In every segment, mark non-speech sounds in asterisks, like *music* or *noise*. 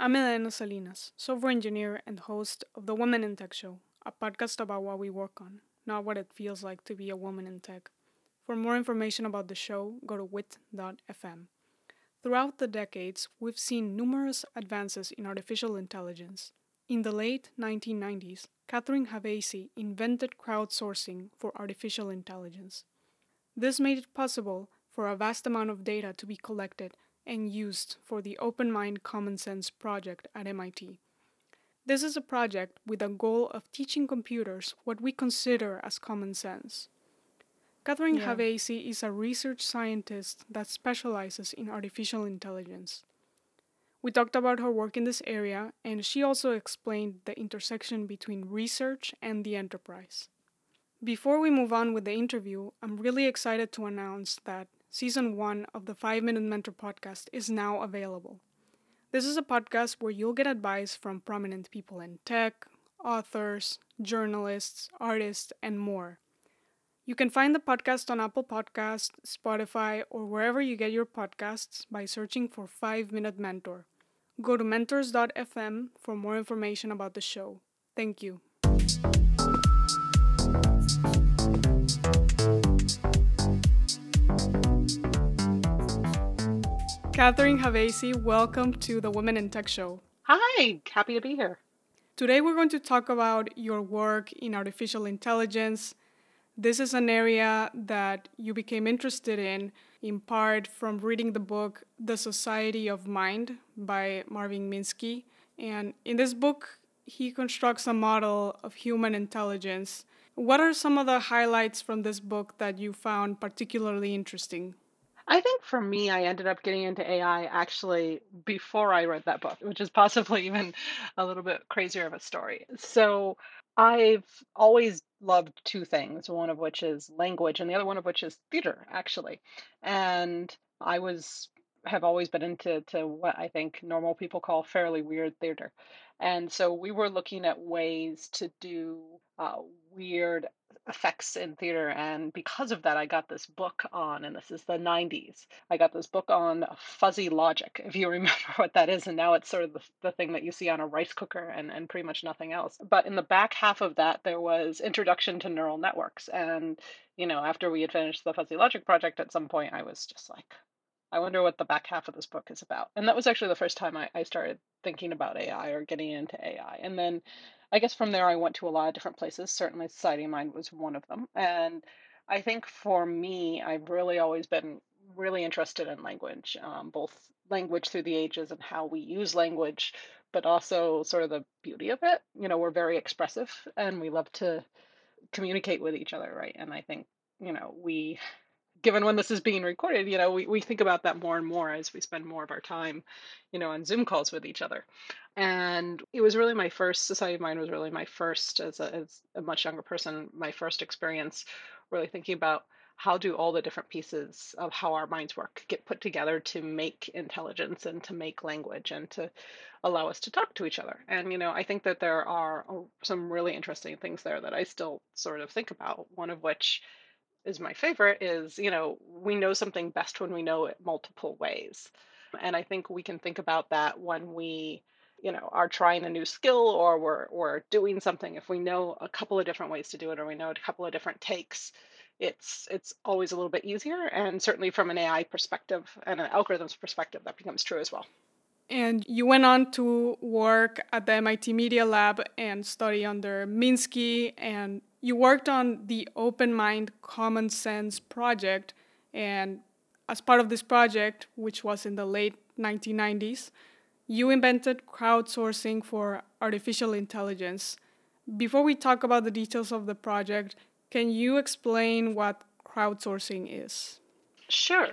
I'm Edaena Salinas, software engineer and host of the Women in Tech Show, a podcast about what we work on, not what it feels like to be a woman in tech. For more information about the show, go to wit.fm. Throughout the decades, we've seen numerous advances in artificial intelligence. In the late 1990s, Catherine Havasi invented crowdsourcing for artificial intelligence. This made it possible for a vast amount of data to be collected and used for the Open Mind Common Sense project at MIT. This is a project with a goal of teaching computers what we consider as common sense. Catherine Yeah. Havasi is a research scientist that specializes in artificial intelligence. We talked about her work in this area, and she also explained the intersection between research and the enterprise. Before we move on with the interview, I'm really excited to announce that season one of the 5 Minute Mentor podcast is now available. This is a podcast where you'll get advice from prominent people in tech, authors, journalists, artists, and more. You can find the podcast on Apple Podcasts, Spotify, or wherever you get your podcasts by searching for 5 Minute Mentor. Go to mentors.fm for more information about the show. Thank you. Catherine Havasi, welcome to the Women in Tech Show. Hi, happy to be here. Today we're going to talk about your work in artificial intelligence. This is an area that you became interested in in part from reading the book The Society of Mind by Marvin Minsky. And in this book, he constructs a model of human intelligence. What are some of the highlights from this book that you found particularly interesting? I think for me, I ended up getting into AI actually before I read that book, which is possibly *laughs* even a little bit crazier of a story. So I've always loved two things, one of which is language, and the other one of which is theater, actually. And I was have always been into to what I think normal people call fairly weird theater. And so we were looking at ways to do uh, weird effects in theater. And because of that, I got this book on, and this is the 90s. I got this book on fuzzy logic, if you *laughs* remember what that is. And now it's sort of the, the thing that you see on a rice cooker and, and pretty much nothing else. But in the back half of that, there was Introduction to Neural Networks. And, you know, after we had finished the fuzzy logic project, at some point, I was just like, I wonder what the back half of this book is about. And that was actually the first time I, I started thinking about AI or getting into AI. And then I guess from there, I went to a lot of different places. Certainly, Society of Mind was one of them. And I think for me, I've really always been really interested in language, um, both language through the ages and how we use language, but also sort of the beauty of it. You know, we're very expressive and we love to communicate with each other, right? And I think, you know, we given when this is being recorded, you know, we, we think about that more and more as we spend more of our time, you know, on Zoom calls with each other. And it was really my first, Society of Mind was really my first, as a, as a much younger person, my first experience really thinking about how do all the different pieces of how our minds work get put together to make intelligence and to make language and to allow us to talk to each other. And, you know, I think that there are uh, some really interesting things there that I still sort of think about, one of which is my favorite is you know we know something best when we know it multiple ways. And i think we can think about that when we you know are trying a new skill or we're, we're doing something if we know a couple of different ways to do it or we know a couple of different takes it's it's always a little bit easier and certainly from an ai perspective and an algorithms perspective that becomes true as well. And you went on to work at the MIT Media Lab and study under Minsky, and you worked on the Open Mind Common Sense project. And as part of this project, which was in the late 1990s, you invented crowdsourcing for artificial intelligence. Before we talk about the details of the project, can you explain what crowdsourcing is? Sure.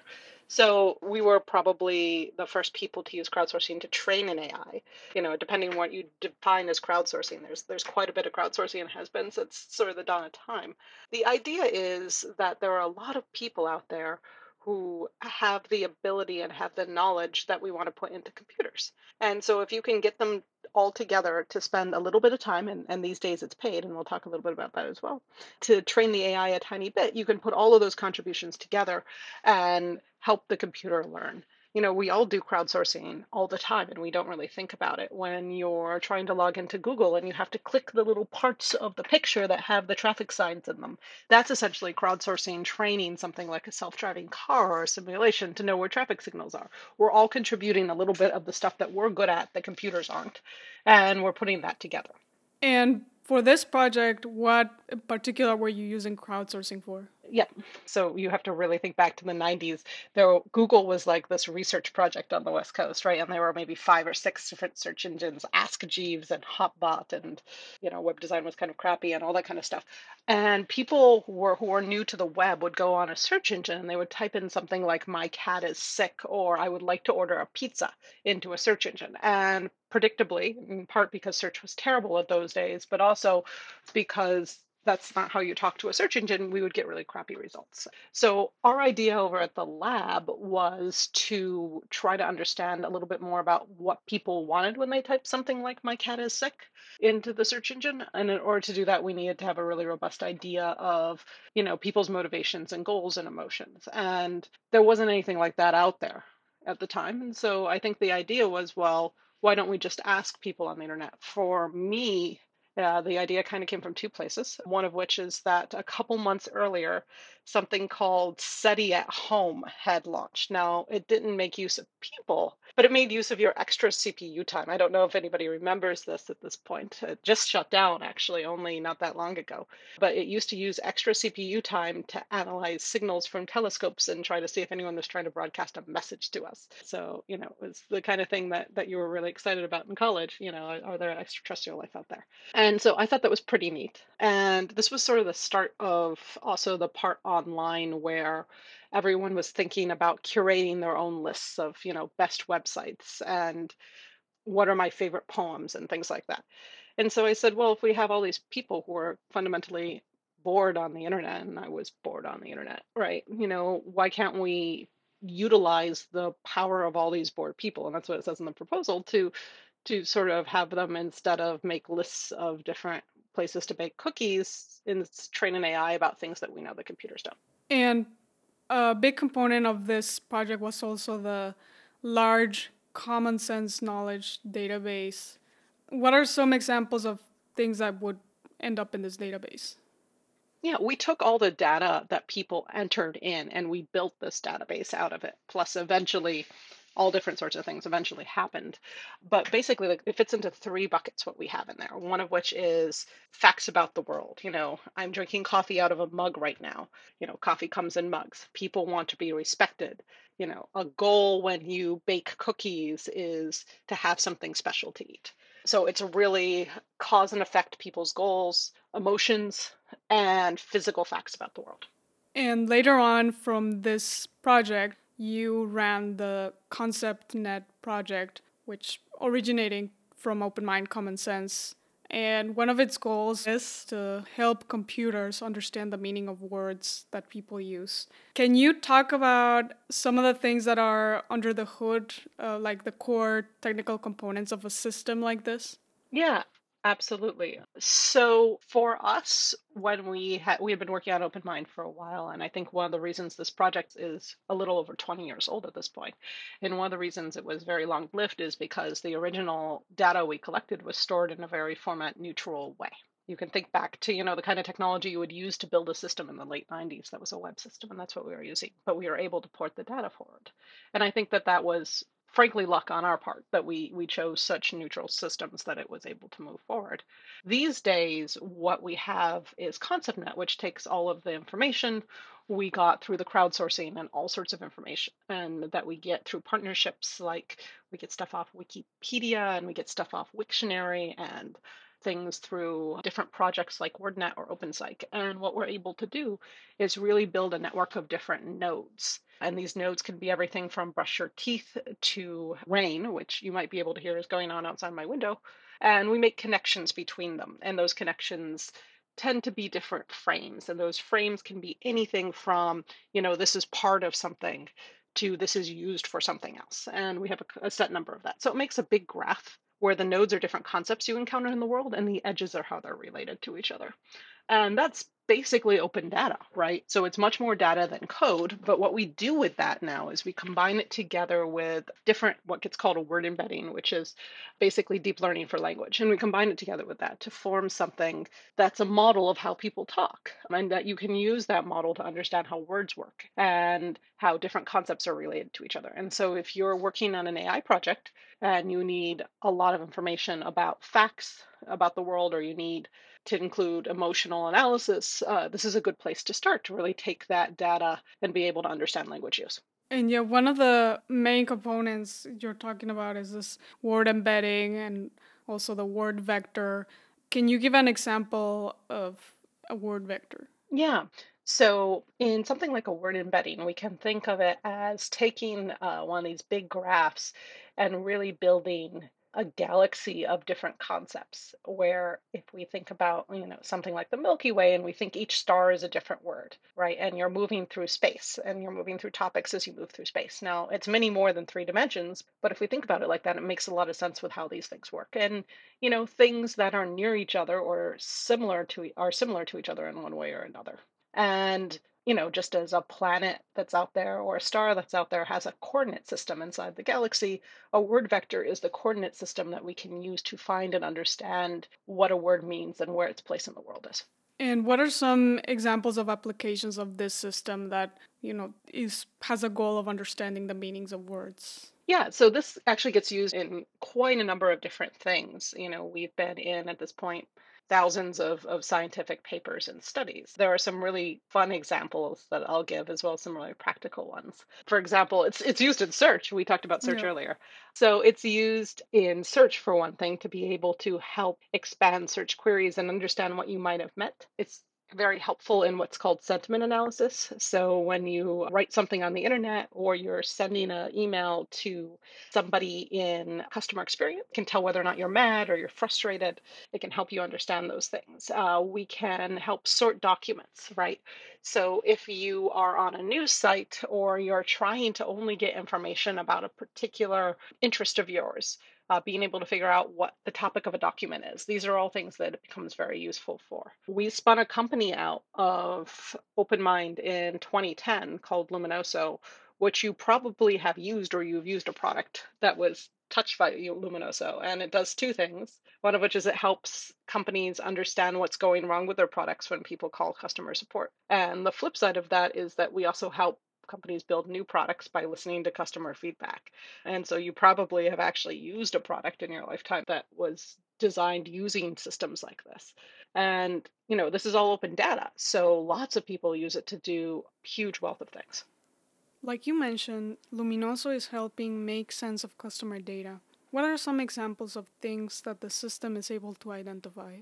So we were probably the first people to use crowdsourcing to train an AI. You know, depending on what you define as crowdsourcing, there's there's quite a bit of crowdsourcing and has been since sort of the dawn of time. The idea is that there are a lot of people out there who have the ability and have the knowledge that we want to put into computers. And so if you can get them all together to spend a little bit of time, and, and these days it's paid, and we'll talk a little bit about that as well, to train the AI a tiny bit, you can put all of those contributions together and help the computer learn. You know, we all do crowdsourcing all the time and we don't really think about it. When you're trying to log into Google and you have to click the little parts of the picture that have the traffic signs in them, that's essentially crowdsourcing training something like a self driving car or a simulation to know where traffic signals are. We're all contributing a little bit of the stuff that we're good at that computers aren't, and we're putting that together. And for this project, what in particular were you using crowdsourcing for? Yeah. So you have to really think back to the 90s. There, Google was like this research project on the West Coast, right? And there were maybe five or six different search engines, Ask Jeeves and Hotbot, and you know, web design was kind of crappy and all that kind of stuff. And people who were who were new to the web would go on a search engine and they would type in something like "My cat is sick" or "I would like to order a pizza" into a search engine. And predictably, in part because search was terrible at those days, but also because that's not how you talk to a search engine, we would get really crappy results. So, our idea over at the lab was to try to understand a little bit more about what people wanted when they typed something like my cat is sick into the search engine. And in order to do that, we needed to have a really robust idea of, you know, people's motivations and goals and emotions. And there wasn't anything like that out there at the time. And so I think the idea was, well, why don't we just ask people on the internet? For me, the idea kind of came from two places. One of which is that a couple months earlier, something called SETI at Home had launched. Now, it didn't make use of people, but it made use of your extra CPU time. I don't know if anybody remembers this at this point. It just shut down, actually, only not that long ago. But it used to use extra CPU time to analyze signals from telescopes and try to see if anyone was trying to broadcast a message to us. So, you know, it was the kind of thing that, that you were really excited about in college. You know, are there extraterrestrial life out there? And so I thought that was pretty neat. And this was sort of the start of also the part online where everyone was thinking about curating their own lists of, you know, best websites and what are my favorite poems and things like that. And so I said, well, if we have all these people who are fundamentally bored on the internet, and I was bored on the internet, right? You know, why can't we utilize the power of all these bored people? And that's what it says in the proposal to to sort of have them instead of make lists of different places to bake cookies and train an AI about things that we know the computers don't. And a big component of this project was also the large common sense knowledge database. What are some examples of things that would end up in this database? Yeah, we took all the data that people entered in and we built this database out of it. Plus, eventually, all different sorts of things eventually happened. But basically, like, it fits into three buckets what we have in there. One of which is facts about the world. You know, I'm drinking coffee out of a mug right now. You know, coffee comes in mugs. People want to be respected. You know, a goal when you bake cookies is to have something special to eat. So it's really cause and effect people's goals, emotions, and physical facts about the world. And later on from this project, you ran the ConceptNet project, which originating from Open Mind Common Sense. And one of its goals is to help computers understand the meaning of words that people use. Can you talk about some of the things that are under the hood, uh, like the core technical components of a system like this? Yeah, Absolutely. So for us, when we had we had been working on Open Mind for a while, and I think one of the reasons this project is a little over 20 years old at this point, and one of the reasons it was very long lived is because the original data we collected was stored in a very format neutral way. You can think back to, you know, the kind of technology you would use to build a system in the late 90s. That was a web system, and that's what we were using. But we were able to port the data forward. And I think that that was frankly luck on our part that we we chose such neutral systems that it was able to move forward. These days, what we have is ConceptNet, which takes all of the information we got through the crowdsourcing and all sorts of information, and that we get through partnerships like we get stuff off Wikipedia and we get stuff off Wiktionary and things through different projects like WordNet or OpenCyc. And what we're able to do is really build a network of different nodes and these nodes can be everything from brush your teeth to rain, which you might be able to hear is going on outside my window. And we make connections between them. And those connections tend to be different frames. And those frames can be anything from, you know, this is part of something to this is used for something else. And we have a, a set number of that. So it makes a big graph where the nodes are different concepts you encounter in the world and the edges are how they're related to each other. And that's basically open data, right? So it's much more data than code. But what we do with that now is we combine it together with different, what gets called a word embedding, which is basically deep learning for language. And we combine it together with that to form something that's a model of how people talk and that you can use that model to understand how words work and how different concepts are related to each other. And so if you're working on an AI project and you need a lot of information about facts about the world or you need to include emotional analysis, uh, this is a good place to start to really take that data and be able to understand language use. And yeah, one of the main components you're talking about is this word embedding and also the word vector. Can you give an example of a word vector? Yeah. So, in something like a word embedding, we can think of it as taking uh, one of these big graphs and really building a galaxy of different concepts where if we think about you know something like the milky way and we think each star is a different word right? And you're moving through space and you're moving through topics as you move through space. Now it's many more than three dimensions but if we think about it like that it makes a lot of sense with how these things work. And you know things that are near each other or similar to are similar to each other in one way or another. And you know, just as a planet that's out there or a star that's out there has a coordinate system inside the galaxy, a word vector is the coordinate system that we can use to find and understand what a word means and where its place in the world is. And what are some examples of applications of this system that, you know, is has a goal of understanding the meanings of words? Yeah, so this actually gets used in quite a number of different things. You know, we've been in at this point thousands of, of scientific papers and studies. There are some really fun examples that I'll give as well as some really practical ones. For example, it's it's used in search. We talked about search yeah. earlier. So it's used in search for one thing to be able to help expand search queries and understand what you might have met. It's very helpful in what's called sentiment analysis. So when you write something on the internet or you're sending an email to somebody in customer experience, can tell whether or not you're mad or you're frustrated. It can help you understand those things. Uh, we can help sort documents, right? So if you are on a news site or you're trying to only get information about a particular interest of yours, uh, being able to figure out what the topic of a document is. These are all things that it becomes very useful for. We spun a company out of OpenMind in 2010 called Luminoso, which you probably have used or you've used a product that was touched by Luminoso. And it does two things. One of which is it helps companies understand what's going wrong with their products when people call customer support. And the flip side of that is that we also help companies build new products by listening to customer feedback. And so you probably have actually used a product in your lifetime that was designed using systems like this. And, you know, this is all open data. So lots of people use it to do huge wealth of things. Like you mentioned, Luminoso is helping make sense of customer data. What are some examples of things that the system is able to identify?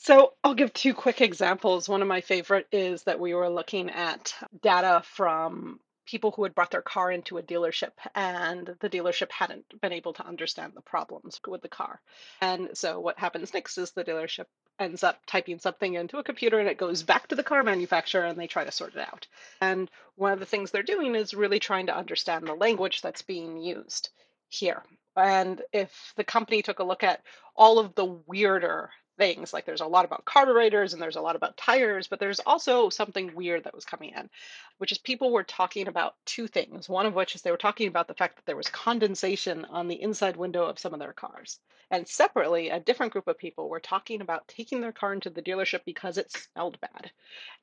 So I'll give two quick examples. One of my favorite is that we were looking at data from people who had brought their car into a dealership and the dealership hadn't been able to understand the problems with the car. And so what happens next is the dealership ends up typing something into a computer and it goes back to the car manufacturer and they try to sort it out. And one of the things they're doing is really trying to understand the language that's being used here. And if the company took a look at all of the weirder things. Like there's a lot about carburetors and there's a lot about tires, but there's also something weird that was coming in, which is people were talking about two things. One of which is they were talking about the fact that there was condensation on the inside window of some of their cars. And separately, a different group of people were talking about taking their car into the dealership because it smelled bad.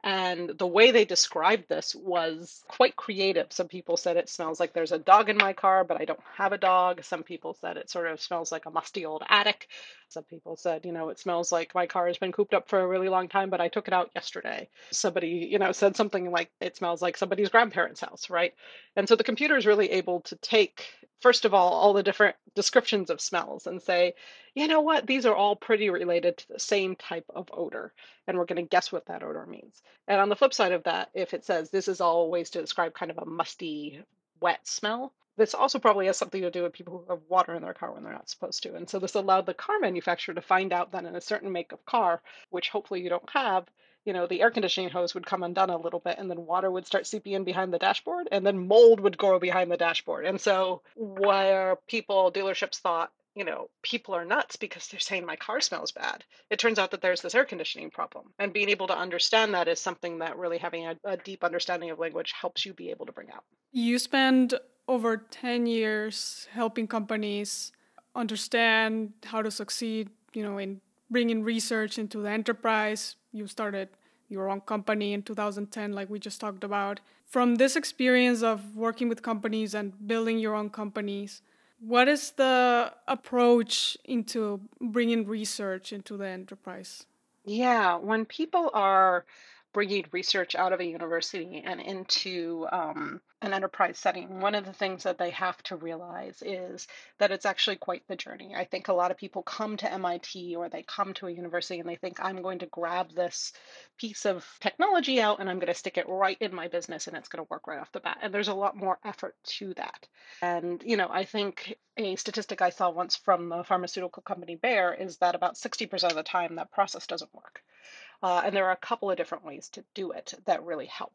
And the way they described this was quite creative. Some people said it smells like there's a dog in my car, but I don't have a dog. Some people said it sort of smells like a musty old attic. Some people said, you know, it smells like my car has been cooped up for a really long time, but I took it out yesterday. Somebody, you know, said something like it smells like somebody's grandparents' house, right? And so the computer is really able to take, first of all, all the different descriptions of smells and say, you know what, these are all pretty related to the same type of odor. And we're going to guess what that odor means. And on the flip side of that, if it says this is all ways to describe kind of a musty, wet smell, this also probably has something to do with people who have water in their car when they're not supposed to. And so this allowed the car manufacturer to find out that in a certain make of car, which hopefully you don't have, you know, the air conditioning hose would come undone a little bit and then water would start seeping in behind the dashboard and then mold would grow behind the dashboard. And so where people, dealerships thought you know, people are nuts because they're saying my car smells bad. It turns out that there's this air conditioning problem. And being able to understand that is something that really having a, a deep understanding of language helps you be able to bring out. You spend over 10 years helping companies understand how to succeed, you know, in bringing research into the enterprise. You started your own company in 2010 like we just talked about. From this experience of working with companies and building your own companies, what is the approach into bringing research into the enterprise? Yeah, when people are bringing research out of a university and into um, an enterprise setting, one of the things that they have to realize is that it's actually quite the journey. I think a lot of people come to MIT or they come to a university and they think, I'm going to grab this piece of technology out and I'm going to stick it right in my business and it's going to work right off the bat. And there's a lot more effort to that. And, you know, I think a statistic I saw once from the pharmaceutical company Bayer is that about 60% of the time that process doesn't work. Uh, and there are a couple of different ways to do it that really help.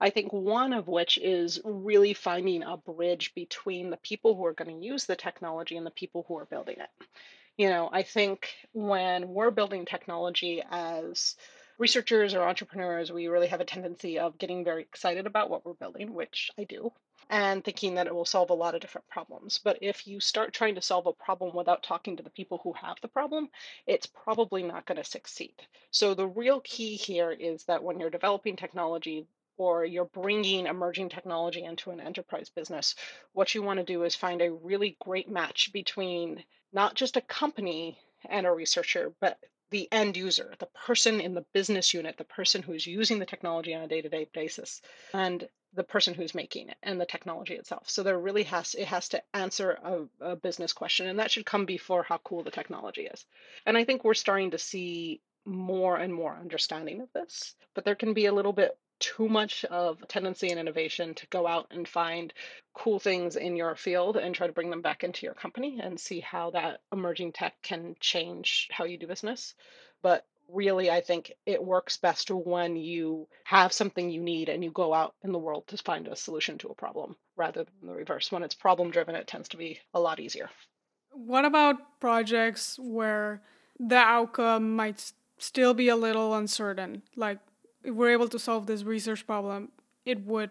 I think one of which is really finding a bridge between the people who are going to use the technology and the people who are building it. You know, I think when we're building technology as researchers or entrepreneurs, we really have a tendency of getting very excited about what we're building, which I do and thinking that it will solve a lot of different problems. But if you start trying to solve a problem without talking to the people who have the problem, it's probably not going to succeed. So the real key here is that when you're developing technology, or you're bringing emerging technology into an enterprise business, what you want to do is find a really great match between not just a company and a researcher, but the end user, the person in the business unit, the person who's using the technology on a day to day basis. And the person who's making it and the technology itself. So there really has it has to answer a, a, business question, and that should come before how cool the technology is. And I think we're starting to see more and more understanding of this, but there can be a little bit too much of tendency and innovation to go out and find cool things in your field and try to bring them back into your company and see how that emerging tech can change how you do business. But really i think it works best when you have something you need and you go out in the world to find a solution to a problem rather than the reverse. When it's problem driven it tends to be a lot easier. What about projects where the outcome might still be a little uncertain? Like if we're able to solve this research problem it would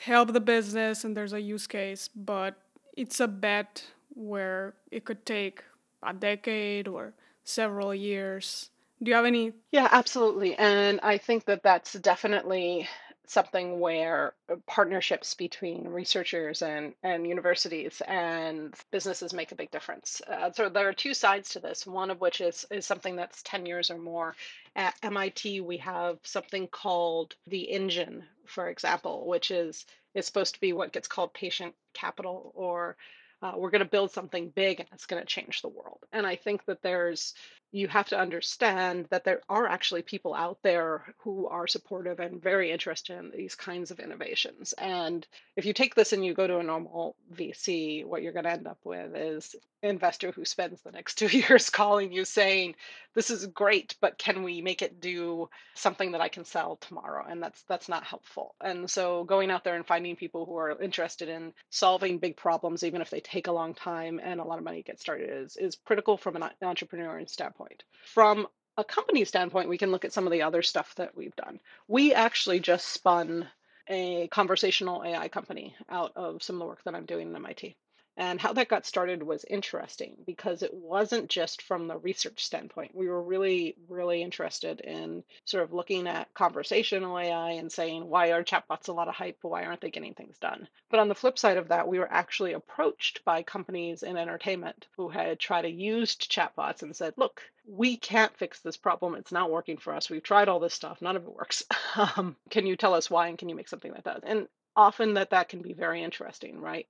help the business and there's a use case but it's a bet where it could take a decade or several years do you have any? Yeah, absolutely. And I think that that's definitely something where uh, partnerships between researchers and, and universities and businesses make a big difference. Uh, so there are two sides to this, one of which is, is something that's 10 years or more. At MIT, we have something called the engine, for example, which is, is supposed to be what gets called patient capital or uh, we're going to build something big and it's going to change the world. And I think that there's you have to understand that there are actually people out there who are supportive and very interested in these kinds of innovations. And if you take this and you go to a normal VC, what you're going to end up with is an investor who spends the next *laughs* two years calling you saying, "This is great, but can we make it do something that I can sell tomorrow?" And that's that's not helpful. And so going out there and finding people who are interested in solving big problems, even if they take a long time and a lot of money to get started, is is critical from an entrepreneur standpoint standpoint. From a company standpoint, we can look at some of the other stuff that we've done. We actually just spun a conversational AI company out of some of the work that I'm doing in MIT. And how that got started was interesting because it wasn't just from the research standpoint. We were really, really interested in sort of looking at conversational AI and saying, why are chatbots a lot of hype? Why aren't they getting things done? But on the flip side of that, we were actually approached by companies in entertainment who had tried to use chatbots and said, look, we can't fix this problem. It's not working for us. We've tried all this stuff. None of it works. *laughs* Um, can you tell us why and can you make something like that? And often that that can be very interesting, right?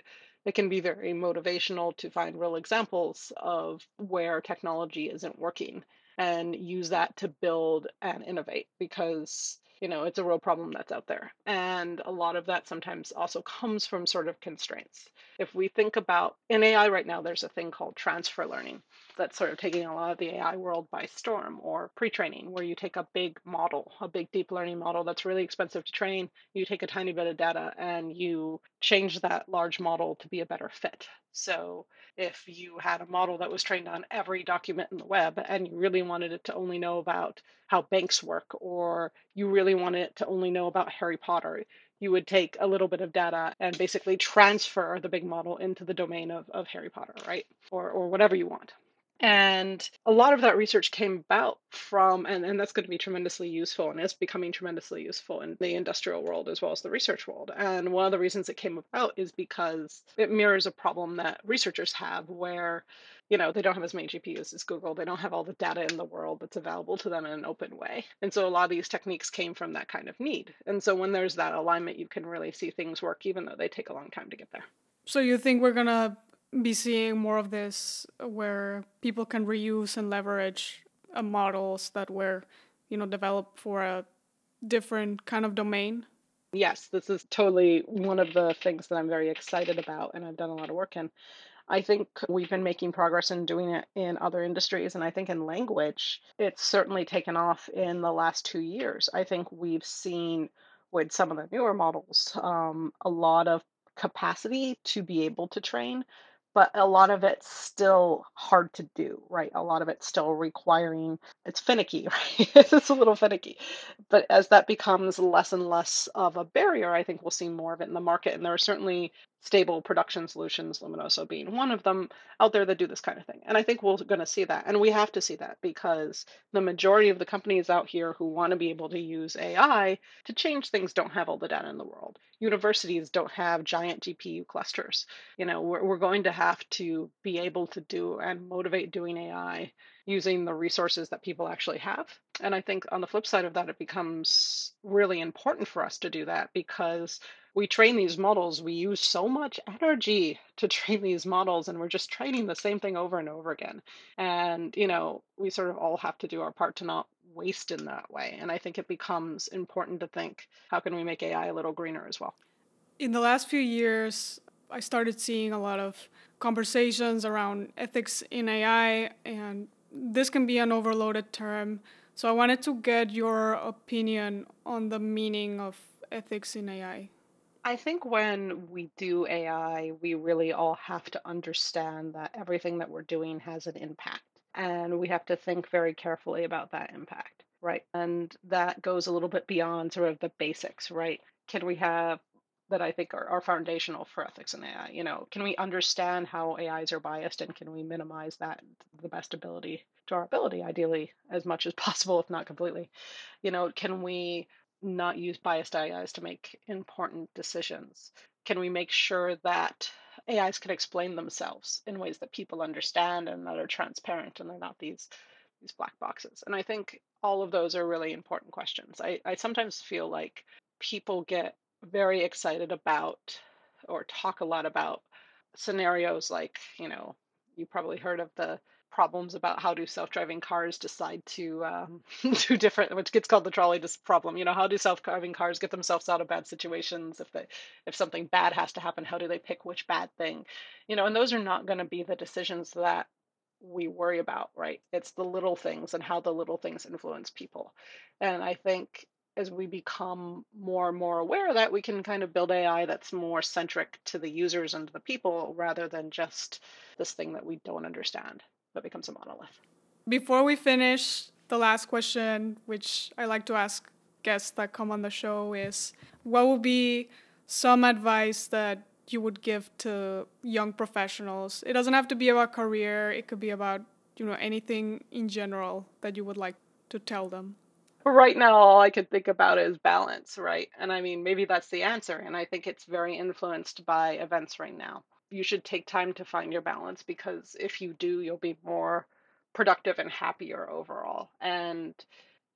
It can be very motivational to find real examples of where technology isn't working and use that to build and innovate because you know it's a real problem that's out there and a lot of that sometimes also comes from sort of constraints if we think about in ai right now there's a thing called transfer learning that's sort of taking a lot of the AI world by storm, or pre training, where you take a big model, a big deep learning model that's really expensive to train, you take a tiny bit of data and you change that large model to be a better fit. So if you had a model that was trained on every document in the web and you really wanted it to only know about how banks work, or you really wanted to only know about Harry Potter, you would take a little bit of data and basically transfer the big model into the domain of, of Harry Potter, right? Or, or whatever you want. And a lot of that research came about from, and, and that's going to be tremendously useful and is becoming tremendously useful in the industrial world as well as the research world. And one of the reasons it came about is because it mirrors a problem that researchers have where, you know, they don't have as many GPUs as Google. They don't have all the data in the world that's available to them in an open way. And so a lot of these techniques came from that kind of need. And so when there's that alignment, you can really see things work, even though they take a long time to get there. So you think we're going to be seeing more of this where people can reuse and leverage uh, models that were you know developed for a different kind of domain? Yes this is totally one of the things that i'm very excited about and i've done a lot of work in. I think we've been making progress in doing it in other industries and i think in language it's certainly taken off in the last two years. I think we've seen with some of the newer models um, a lot of capacity to be able to train but a lot of it's still hard to do, right? A lot of it's still requiring, it's finicky, *laughs* right? it's a little finicky. But as that becomes less and less of a barrier, I think we'll see more of it in the market. And there are certainly stable production solutions, Luminoso being one of them, out there that do this kind of thing. And I think we're going to see that. And we have to see that because the majority of the companies out here who want to be able to use AI to change things don't have all the data in the world. Universities don't have giant GPU clusters. You know, we're, we're going to have to be able to do and motivate doing AI using the resources that people actually have. And I think on the flip side of that, it becomes really important for us to do that because we train these models, we use so much energy *laughs* to train these models, and we're just training the same thing over and over again. And, you know, we sort of all have to do our part to not waste in that way. And I think it becomes important to think how can we make AI a little greener as well? In the last few years, I started seeing a lot of conversations around ethics in AI, and this can be an overloaded term. So I wanted to get your opinion on the meaning of ethics in AI. I think when we do AI, we really all have to understand that everything that we're doing has an impact. And we have to think very carefully about that impact, right? And that goes a little bit beyond sort of the basics, right? Can we have that I think are, are foundational for ethics in AI. You know, can we understand how AIs are biased and can we minimize that the best ability to our ability, ideally as much as *laughs* possible, if not completely? You know, can we not use biased AIs to make important decisions? Can we make sure that AIs can explain themselves in ways that people understand and that are transparent and they're not these these black boxes? And I think all of those are really important questions. I, I sometimes feel like people get very excited about or talk a lot about scenarios like, you know, you probably heard of the problems about how do self-driving cars decide to um, *laughs* do different which gets called the trolley problem you know how do self-driving cars get themselves out of bad situations? If they if something bad has to happen how do they pick which bad thing? You know and those are not going to be the decisions that we worry about right? It's the little things and how the little things influence people. And i think as we become more and more aware of that, we can kind of build AI that's more centric to the users and the people rather than just this thing that we don't understand that becomes a monolith. Before we finish, the last question, which I like to ask guests that come on the show, is what would be some advice that you would give to young professionals? It doesn't have to be about career, it could be about you know anything in general that you would like to tell them right now all i could think about is balance right? And i mean maybe that's the answer and i think it's very influenced by events right now. You should take time to find your balance because if you do you'll be more productive and happier overall. And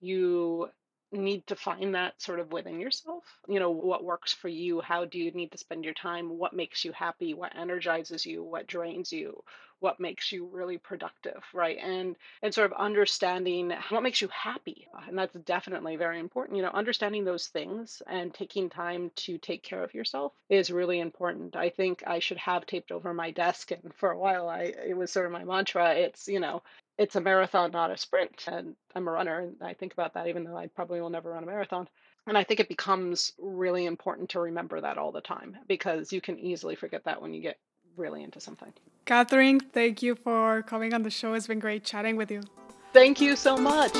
you need to find that sort of within yourself you know what works for you how do you need to spend your time what makes you happy what energizes you what drains you what makes you really productive, right? And and sort of understanding what makes you happy. Uh, and that's definitely very important. You know, understanding those things and taking time to take care of yourself is really important. I think I should have taped over my desk and for a while I it was sort of my mantra. It's, you know, it's a marathon, not a sprint. And I'm a runner and I think about that even though I probably will never run a marathon. And I think it becomes really important to remember that all the time because you can easily forget that when you get really into something. Catherine, thank you for coming on the show. It's been great chatting with you. Thank you so much.